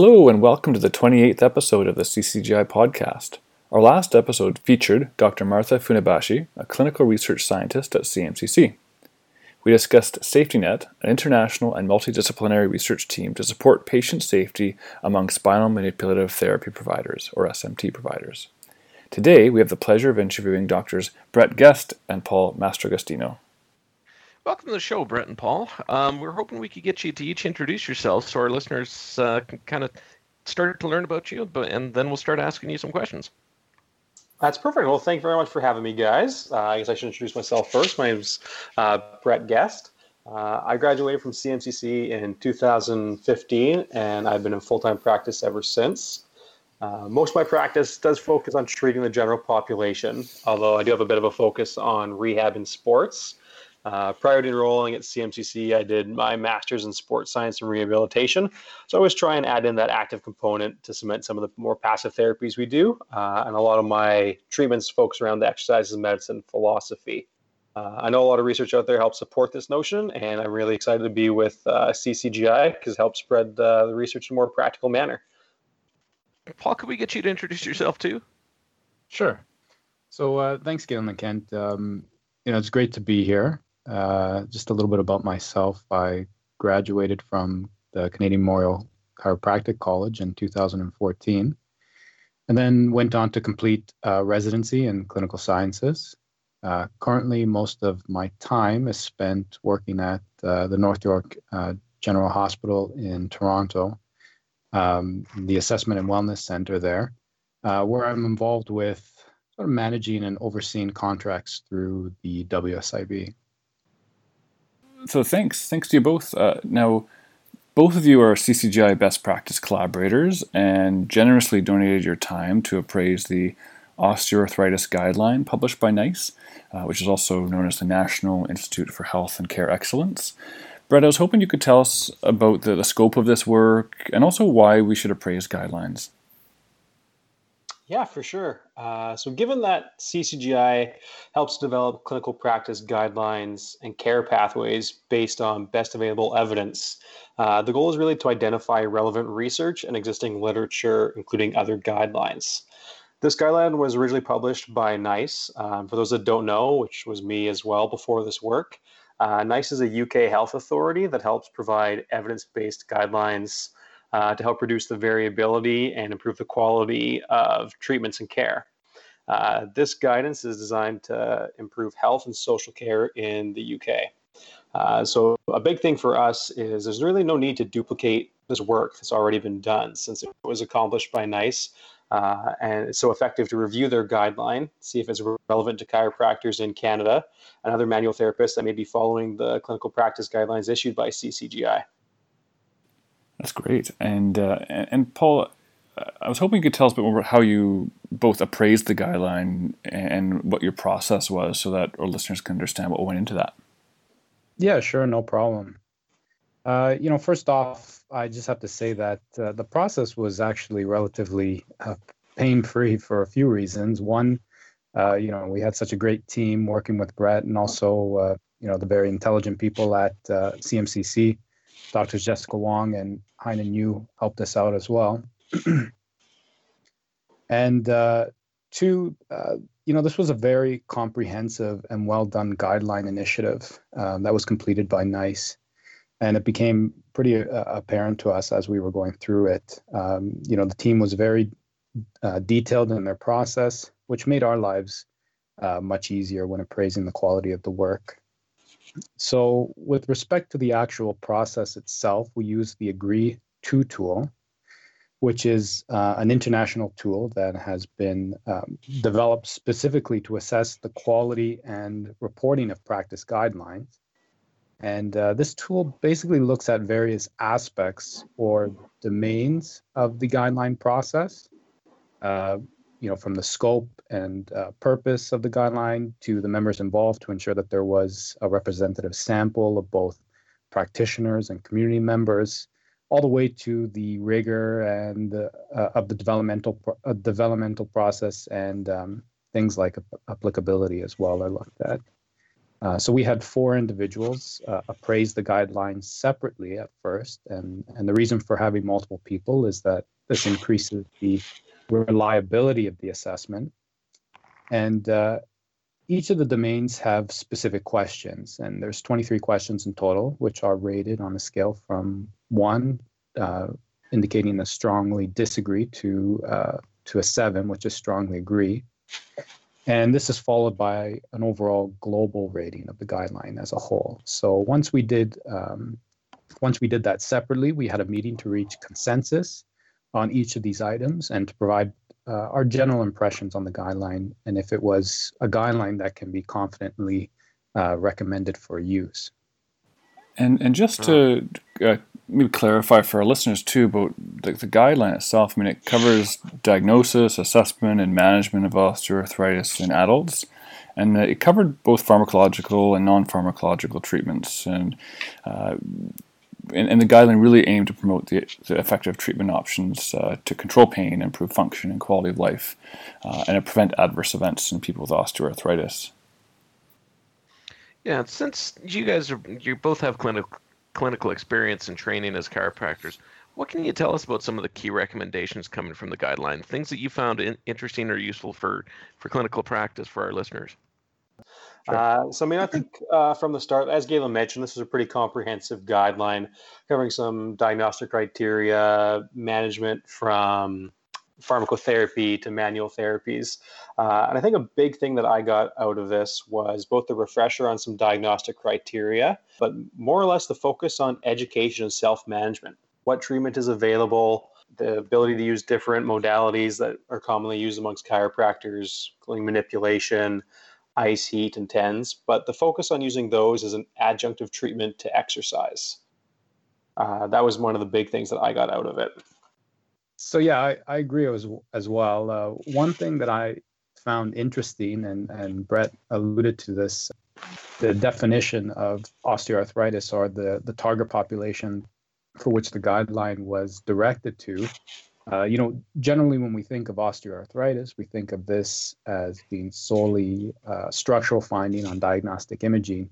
Hello, and welcome to the 28th episode of the CCGI podcast. Our last episode featured Dr. Martha Funabashi, a clinical research scientist at CMCC. We discussed SafetyNet, an international and multidisciplinary research team to support patient safety among spinal manipulative therapy providers, or SMT providers. Today, we have the pleasure of interviewing doctors Brett Guist and Paul Mastragostino. Welcome to the show, Brett and Paul. Um, we're hoping we could get you to each introduce yourselves so our listeners uh, can kind of start to learn about you, but and then we'll start asking you some questions. That's perfect. Well, thank you very much for having me, guys. Uh, I guess I should introduce myself first. My name's uh, Brett Guist. Uh, I graduated from CMCC in 2015, and I've been in full time practice ever since. Uh, most of my practice does focus on treating the general population, although I do have a bit of a focus on rehab in sports. Uh, prior to enrolling at CMCC, I did my master's in sports science and rehabilitation. So I always try and add in that active component to cement some of the more passive therapies we do. Uh, and a lot of my treatments focus around the exercises medicine philosophy. Uh, I know a lot of research out there helps support this notion, and I'm really excited to be with uh, CCGI because it helps spread uh, the research in a more practical manner. Paul, could we get you to introduce yourself too? Sure. So uh, thanks, Galen and Kent. Um, you know, it's great to be here. Uh, just a little bit about myself. I graduated from the Canadian Memorial Chiropractic College in 2014, and then went on to complete uh, residency in clinical sciences. Uh, currently, most of my time is spent working at uh, the North York General Hospital in Toronto, um, the Assessment and Wellness Center there, where I'm involved with sort of managing and overseeing contracts through the WSIB so thanks, thanks to you both. Uh, now, both of you are CCGI best practice collaborators and generously donated your time to appraise the osteoarthritis guideline published by NICE, uh, which is also known as the National Institute for Health and Care Excellence. Brett, I was hoping you could tell us about the, the scope of this work and also why we should appraise guidelines. Yeah, for sure. Uh, so, given that CCGI helps develop clinical practice guidelines and care pathways based on best available evidence, uh, the goal is really to identify relevant research and existing literature, including other guidelines. This guideline was originally published by NICE. Um, for those that don't know, which was me as well before this work, uh, NICE is a UK health authority that helps provide evidence based guidelines uh, to help reduce the variability and improve the quality of treatments and care. Uh, this guidance is designed to improve health and social care in the UK. Uh, so, a big thing for us is there's really no need to duplicate this work that's already been done since it was accomplished by NICE. Uh, and it's so effective to review their guideline, see if it's relevant to chiropractors in Canada and other manual therapists that may be following the clinical practice guidelines issued by CCGI. That's great. And uh, and Paul, uh, I was hoping you could tell us a bit more about how you both appraised the guideline and what your process was, so that our listeners can understand what went into that. Yeah, sure, no problem. Uh, you know, first off, I just have to say that uh, the process was actually relatively uh, pain-free for a few reasons. One, uh, you know, we had such a great team working with Brett, and also, you know, the very intelligent people at CMCC Dr. Jessica Wong and Hainan Yu helped us out as well. and uh, two, uh, you know, this was a very comprehensive and well done guideline initiative um, that was completed by NICE. And it became pretty uh, apparent to us as we were going through it. Um, you know, the team was very uh, detailed in their process, which made our lives uh, much easier when appraising the quality of the work. So with respect to the actual process itself, we use the Agree 2 tool, which is uh, an international tool that has been um, developed specifically to assess the quality and reporting of practice guidelines. And uh, this tool basically looks at various aspects or domains of the guideline process. Uh, you know, from the scope and uh, purpose of the guideline to the members involved to ensure that there was a representative sample of both practitioners and community members, all the way to the rigor and uh, of the developmental uh, developmental process and um, things like applicability as well are looked at. Uh, so we had four individuals uh, appraise the guidelines separately at first, and and the reason for having multiple people is that this increases the reliability of the assessment, and uh, each of the domains have specific questions, and there's 23 questions in total, which are rated on a scale from one, uh, indicating a strongly disagree, to uh, to a seven, which is strongly agree. And this is followed by an overall global rating of the guideline as a whole. So once we did um, once we did that separately, we had a meeting to reach consensus on each of these items and to provide uh, our general impressions on the guideline and if it was a guideline that can be confidently uh, recommended for use. And and just to uh, maybe clarify for our listeners too about the, the, guideline itself. I mean, it covers diagnosis, assessment, and management of osteoarthritis in adults, and it covered both pharmacological and non-pharmacological treatments. And, uh, and, and the guideline really aimed to promote the, the effective treatment options uh, to control pain, improve function and quality of life, uh, and prevent adverse events in people with osteoarthritis. Yeah, since you guys are you both have clinical clinical experience and training as chiropractors, what can you tell us about some of the key recommendations coming from the guideline? Things that you found in, interesting or useful for for clinical practice for our listeners. Sure. Uh, so, I mean, I think uh, from the start, as Galen mentioned, this is a pretty comprehensive guideline covering some diagnostic criteria, management from pharmacotherapy to manual therapies. Uh, and I think a big thing that I got out of this was both the refresher on some diagnostic criteria, but more or less the focus on education and self management. What treatment is available, the ability to use different modalities that are commonly used amongst chiropractors, including manipulation, ice, heat, and TENS, but the focus on using those as an adjunctive treatment to exercise. Uh, that was one of the big things that I got out of it. So yeah, I, I agree as as well. Uh, one thing that I found interesting, and and Brett alluded to this, the definition of osteoarthritis or the the target population for which the guideline was directed to. Uh, you know, generally when we think of osteoarthritis, we think of this as being solely uh, structural finding on diagnostic imaging.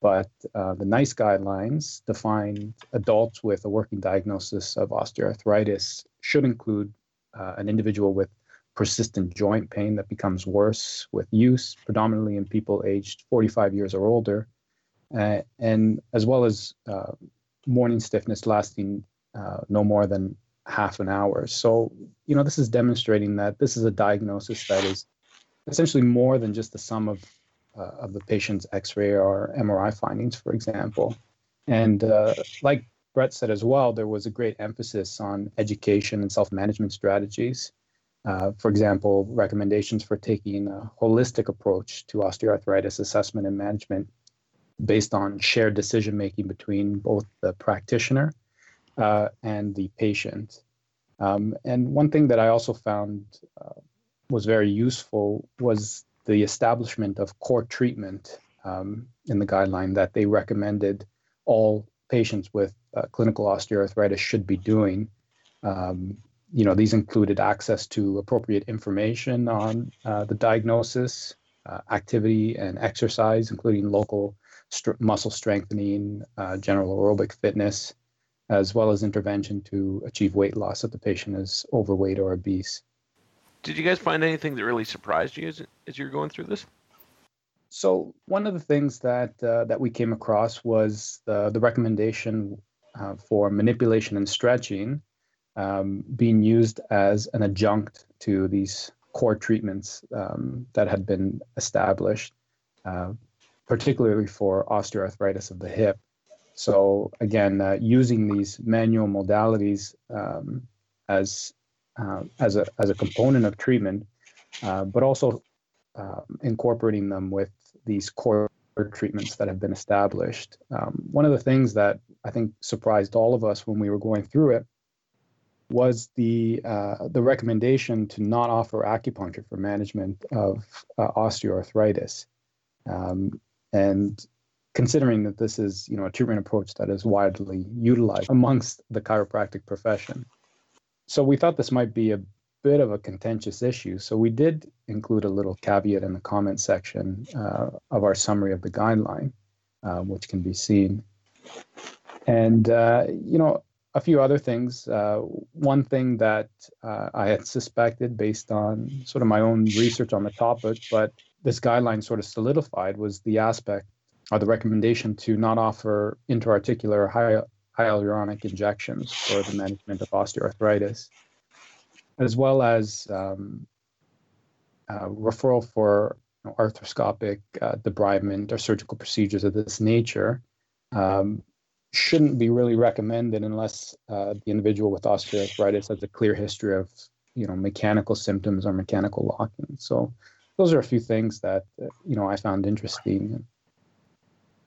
But uh, the NICE guidelines define adults with a working diagnosis of osteoarthritis should include uh, an individual with persistent joint pain that becomes worse with use, predominantly in people aged 45 years or older, uh, and as well as uh, morning stiffness lasting uh, no more than half an hour. So, you know, this is demonstrating that this is a diagnosis that is essentially more than just the sum of uh, of the patient's X-ray or MRI findings, for example. And uh, like Brett said as well, there was a great emphasis on education and self management strategies. Uh, for example, recommendations for taking a holistic approach to osteoarthritis assessment and management based on shared decision making between both the practitioner uh, and the patient. Um, and one thing that I also found uh, was very useful was the establishment of core treatment um, in the guideline that they recommended all patients with uh, clinical osteoarthritis should be doing. Um, you know, these included access to appropriate information on uh, the diagnosis, uh, activity, and exercise, including local st- muscle strengthening, uh, general aerobic fitness, as well as intervention to achieve weight loss if the patient is overweight or obese. Did you guys find anything that really surprised you as, as you were going through this? So one of the things that uh, that we came across was the the recommendation uh, for manipulation and stretching um, being used as an adjunct to these core treatments um, that had been established, uh, particularly for osteoarthritis of the hip. So again, uh, using these manual modalities um, as uh, as a as a component of treatment, uh, but also um, incorporating them with these core treatments that have been established. Um, one of the things that I think surprised all of us when we were going through it was the uh, the recommendation to not offer acupuncture for management of uh, osteoarthritis, um, and considering that this is you know a treatment approach that is widely utilized amongst the chiropractic profession, so we thought this might be a bit of a contentious issue. So we did include a little caveat in the comment section uh, of our summary of the guideline, uh, which can be seen. And, uh, you know, a few other things. Uh, one thing that uh, I had suspected based on sort of my own research on the topic, but this guideline sort of solidified was the aspect or the recommendation to not offer intra-articular hyaluronic injections for the management of osteoarthritis, as well as um, uh, referral for you know, arthroscopic uh, debridement or surgical procedures of this nature. Um, shouldn't be really recommended unless uh, the individual with osteoarthritis has a clear history of you know mechanical symptoms or mechanical locking. So those are a few things that uh, you know I found interesting.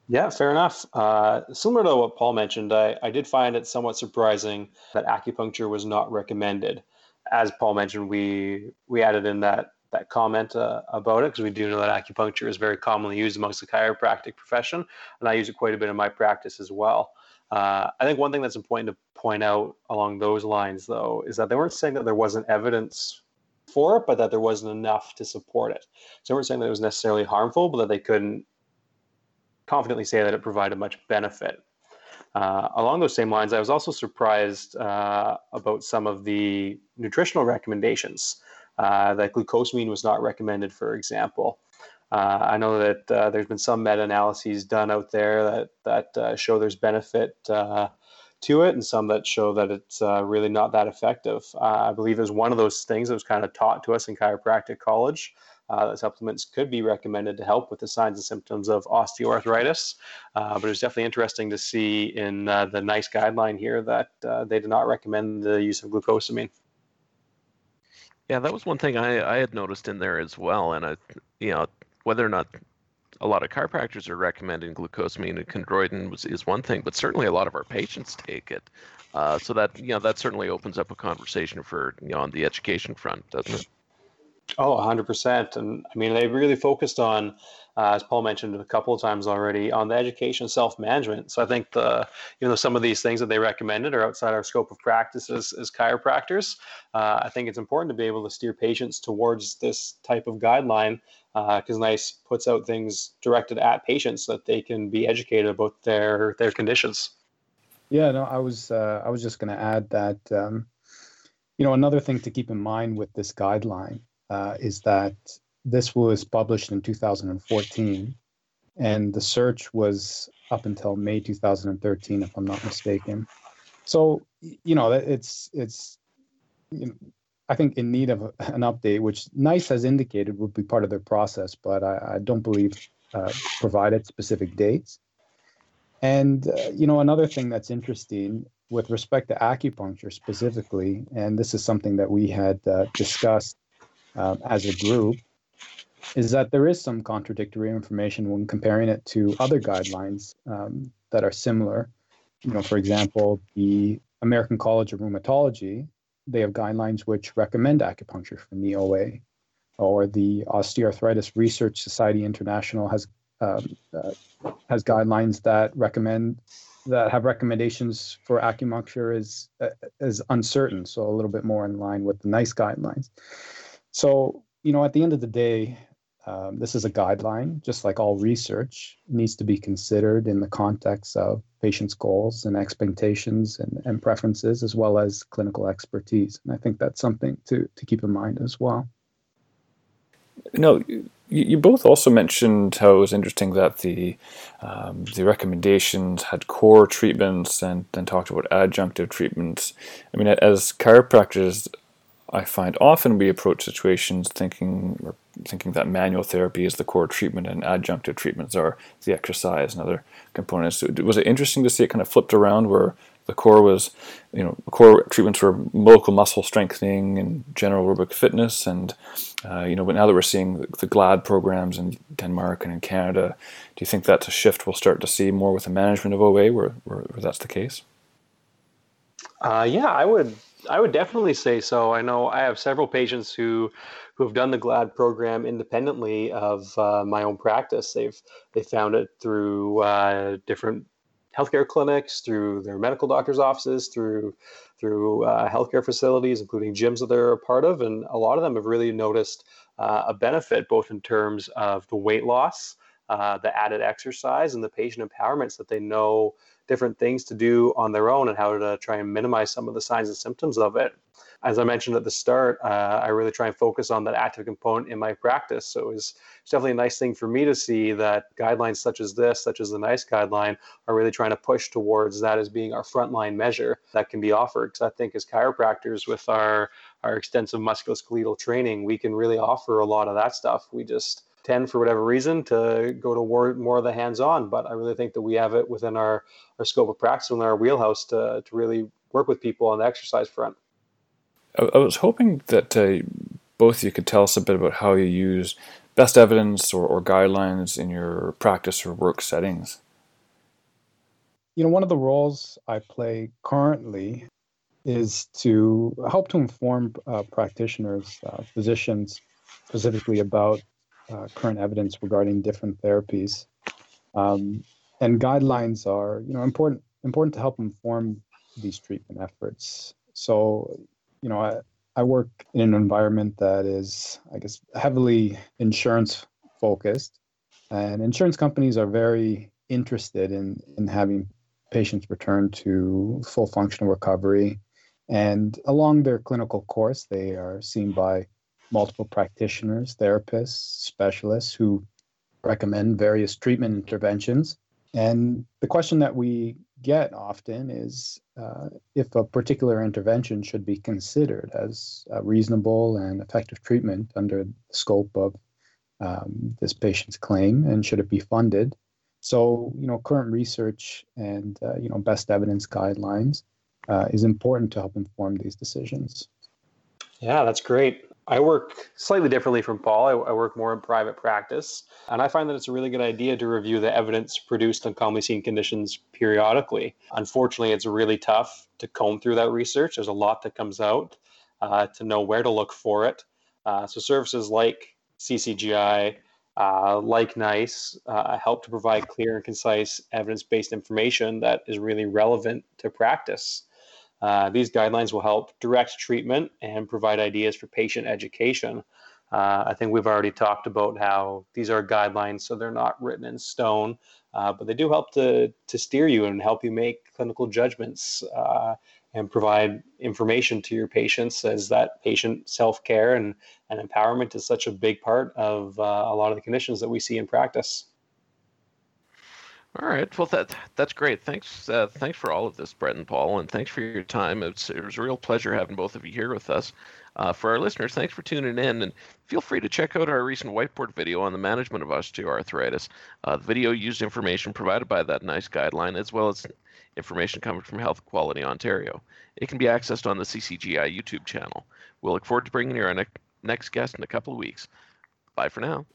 Yeah, fair enough. Uh, similar to what Paul mentioned, I, I did find it somewhat surprising that acupuncture was not recommended. As Paul mentioned, we we added in that that comment uh, about it because we do know that acupuncture is very commonly used amongst the chiropractic profession, and I use it quite a bit in my practice as well. Uh, I think one thing that's important to point out along those lines, though, is that they weren't saying that there wasn't evidence for it, but that there wasn't enough to support it. So they weren't saying that it was necessarily harmful, but that they couldn't confidently say that it provided much benefit. Uh, along those same lines, I was also surprised uh, about some of the nutritional recommendations uh, that glucosamine was not recommended, for example. Uh, I know that uh, there's been some meta-analyses done out there that that uh, show there's benefit to it, and some that show that it's really not that effective. I believe is one of those things that was kind of taught to us in chiropractic college. Uh, that supplements could be recommended to help with the signs and symptoms of osteoarthritis, uh, but it's definitely interesting to see in uh, the NICE guideline here that they do not recommend the use of glucosamine. Yeah, that was one thing I, I had noticed in there as well. And I, you know, whether or not a lot of chiropractors are recommending glucosamine and chondroitin was, is one thing, but certainly a lot of our patients take it. Uh, so that you know that certainly opens up a conversation for you know on the education front, doesn't it? Oh, 100%. And I mean, they really focused on, uh, as Paul mentioned a couple of times already, on the education self management. So I think the, you know, some of these things that they recommended are outside our scope of practice as, as chiropractors. Uh, I think it's important to be able to steer patients towards this type of guideline because uh, NICE puts out things directed at patients so that they can be educated about their their conditions. Yeah, no, I was uh, I was just going to add that um, you know another thing to keep in mind with this guideline uh, is that this was published in 2014, and the search was up until May 2013, if I'm not mistaken. So you know it's it's you know, I think in need of an update, which NICE has indicated would be part of their process, but I, I don't believe uh, provided specific dates. And uh, you know another thing that's interesting with respect to acupuncture specifically, and this is something that we had uh, discussed um, as a group is that there is some contradictory information when comparing it to other guidelines um, that are similar. You know, for example, the American College of Rheumatology, they have guidelines which recommend acupuncture for knee OA, or the Osteoarthritis Research Society International has um, uh, has guidelines that recommend that have recommendations for acupuncture is uh, is uncertain, so a little bit more in line with the NICE guidelines. So, you know, at the end of the day, um, this is a guideline, just like all research needs to be considered in the context of patients' goals and expectations and, and preferences, as well as clinical expertise. And I think that's something to, to keep in mind as well. No, you, both also mentioned how it was interesting that the um, the recommendations had core treatments and then talked about adjunctive treatments. I mean, as chiropractors, I find often we approach situations thinking thinking that manual therapy is the core treatment and adjunctive treatments are the exercise and other components. Was it interesting to see it kind of flipped around where the core was, you know, core treatments were local muscle strengthening and general aerobic fitness, and uh, you know, but now that we're seeing the, the GLAD programs in Denmark and in Canada, do you think that's a shift we'll start to see more with the management of OA, where, where, where that's the case? Uh, yeah, I would I would definitely say so. I know I have several patients who who have done the GLAD program independently of uh, my own practice. They've they found it through uh, different healthcare clinics, through their medical doctors' offices, through through uh, healthcare facilities, including gyms that they're a part of, and a lot of them have really noticed uh, a benefit both in terms of the weight loss, uh, the added exercise, and the patient empowerments that they know different things to do on their own and how to try and minimize some of the signs and symptoms of it. As I mentioned at the start, uh, I really try and focus on that active component in my practice. So it's definitely a nice thing for me to see that guidelines such as this, such as the NICE guideline, are really trying to push towards that as being our frontline measure that can be offered. Because I think as chiropractors, with our our extensive musculoskeletal training, we can really offer a lot of that stuff. We just tend for whatever reason to go to more, more of the hands-on but i really think that we have it within our, our scope of practice within our wheelhouse to, to really work with people on the exercise front. I, was hoping that uh, both of you could tell us a bit about how you use best evidence or, or guidelines in your practice or work settings. You know one of the roles i play currently is to help to inform uh, practitioners uh, physicians specifically about uh, current evidence regarding different therapies. Um, and guidelines are, you know, important important to help inform these treatment efforts. So, you know, I, I work in an environment that is, I guess, heavily insurance focused, and insurance companies are very interested in in having patients return to full functional recovery. And along their clinical course, they are seen by multiple practitioners, therapists, specialists who recommend various treatment interventions. And the question that we get often is uh, if a particular intervention should be considered as a reasonable and effective treatment under the scope of um, this patient's claim, and should it be funded? So, you know, current research and uh, you know best evidence guidelines uh, is important to help inform these decisions. Yeah, that's great. I work slightly differently from Paul. I, I, work more in private practice, and I find that it's a really good idea to review the evidence produced on commonly seen conditions periodically. Unfortunately, it's really tough to comb through that research. There's a lot that comes out uh, to know where to look for it. Uh, so, services like CCGI, uh, like NICE, uh, help to provide clear and concise evidence based information that is really relevant to practice. Uh, these guidelines will help direct treatment and provide ideas for patient education. Uh, I think we've already talked about how these are guidelines, so they're not written in stone, uh, but they do help to, to steer you and help you make clinical judgments uh, and provide information to your patients as that patient self care and, and empowerment is such a big part of uh, a lot of the conditions that we see in practice. All right. Well, that that's great. Thanks. Uh, thanks for all of this, Brett and Paul, and thanks for your time. It's, it was a real pleasure having both of you here with us. Uh, for our listeners, thanks for tuning in, and feel free to check out our recent whiteboard video on the management of osteoarthritis. Uh, the video used information provided by that NICE guideline, as well as information coming from Health Quality Ontario. It can be accessed on the CCGI YouTube channel. We'll look forward to bringing you our ne- next guest in a couple of weeks. Bye for now.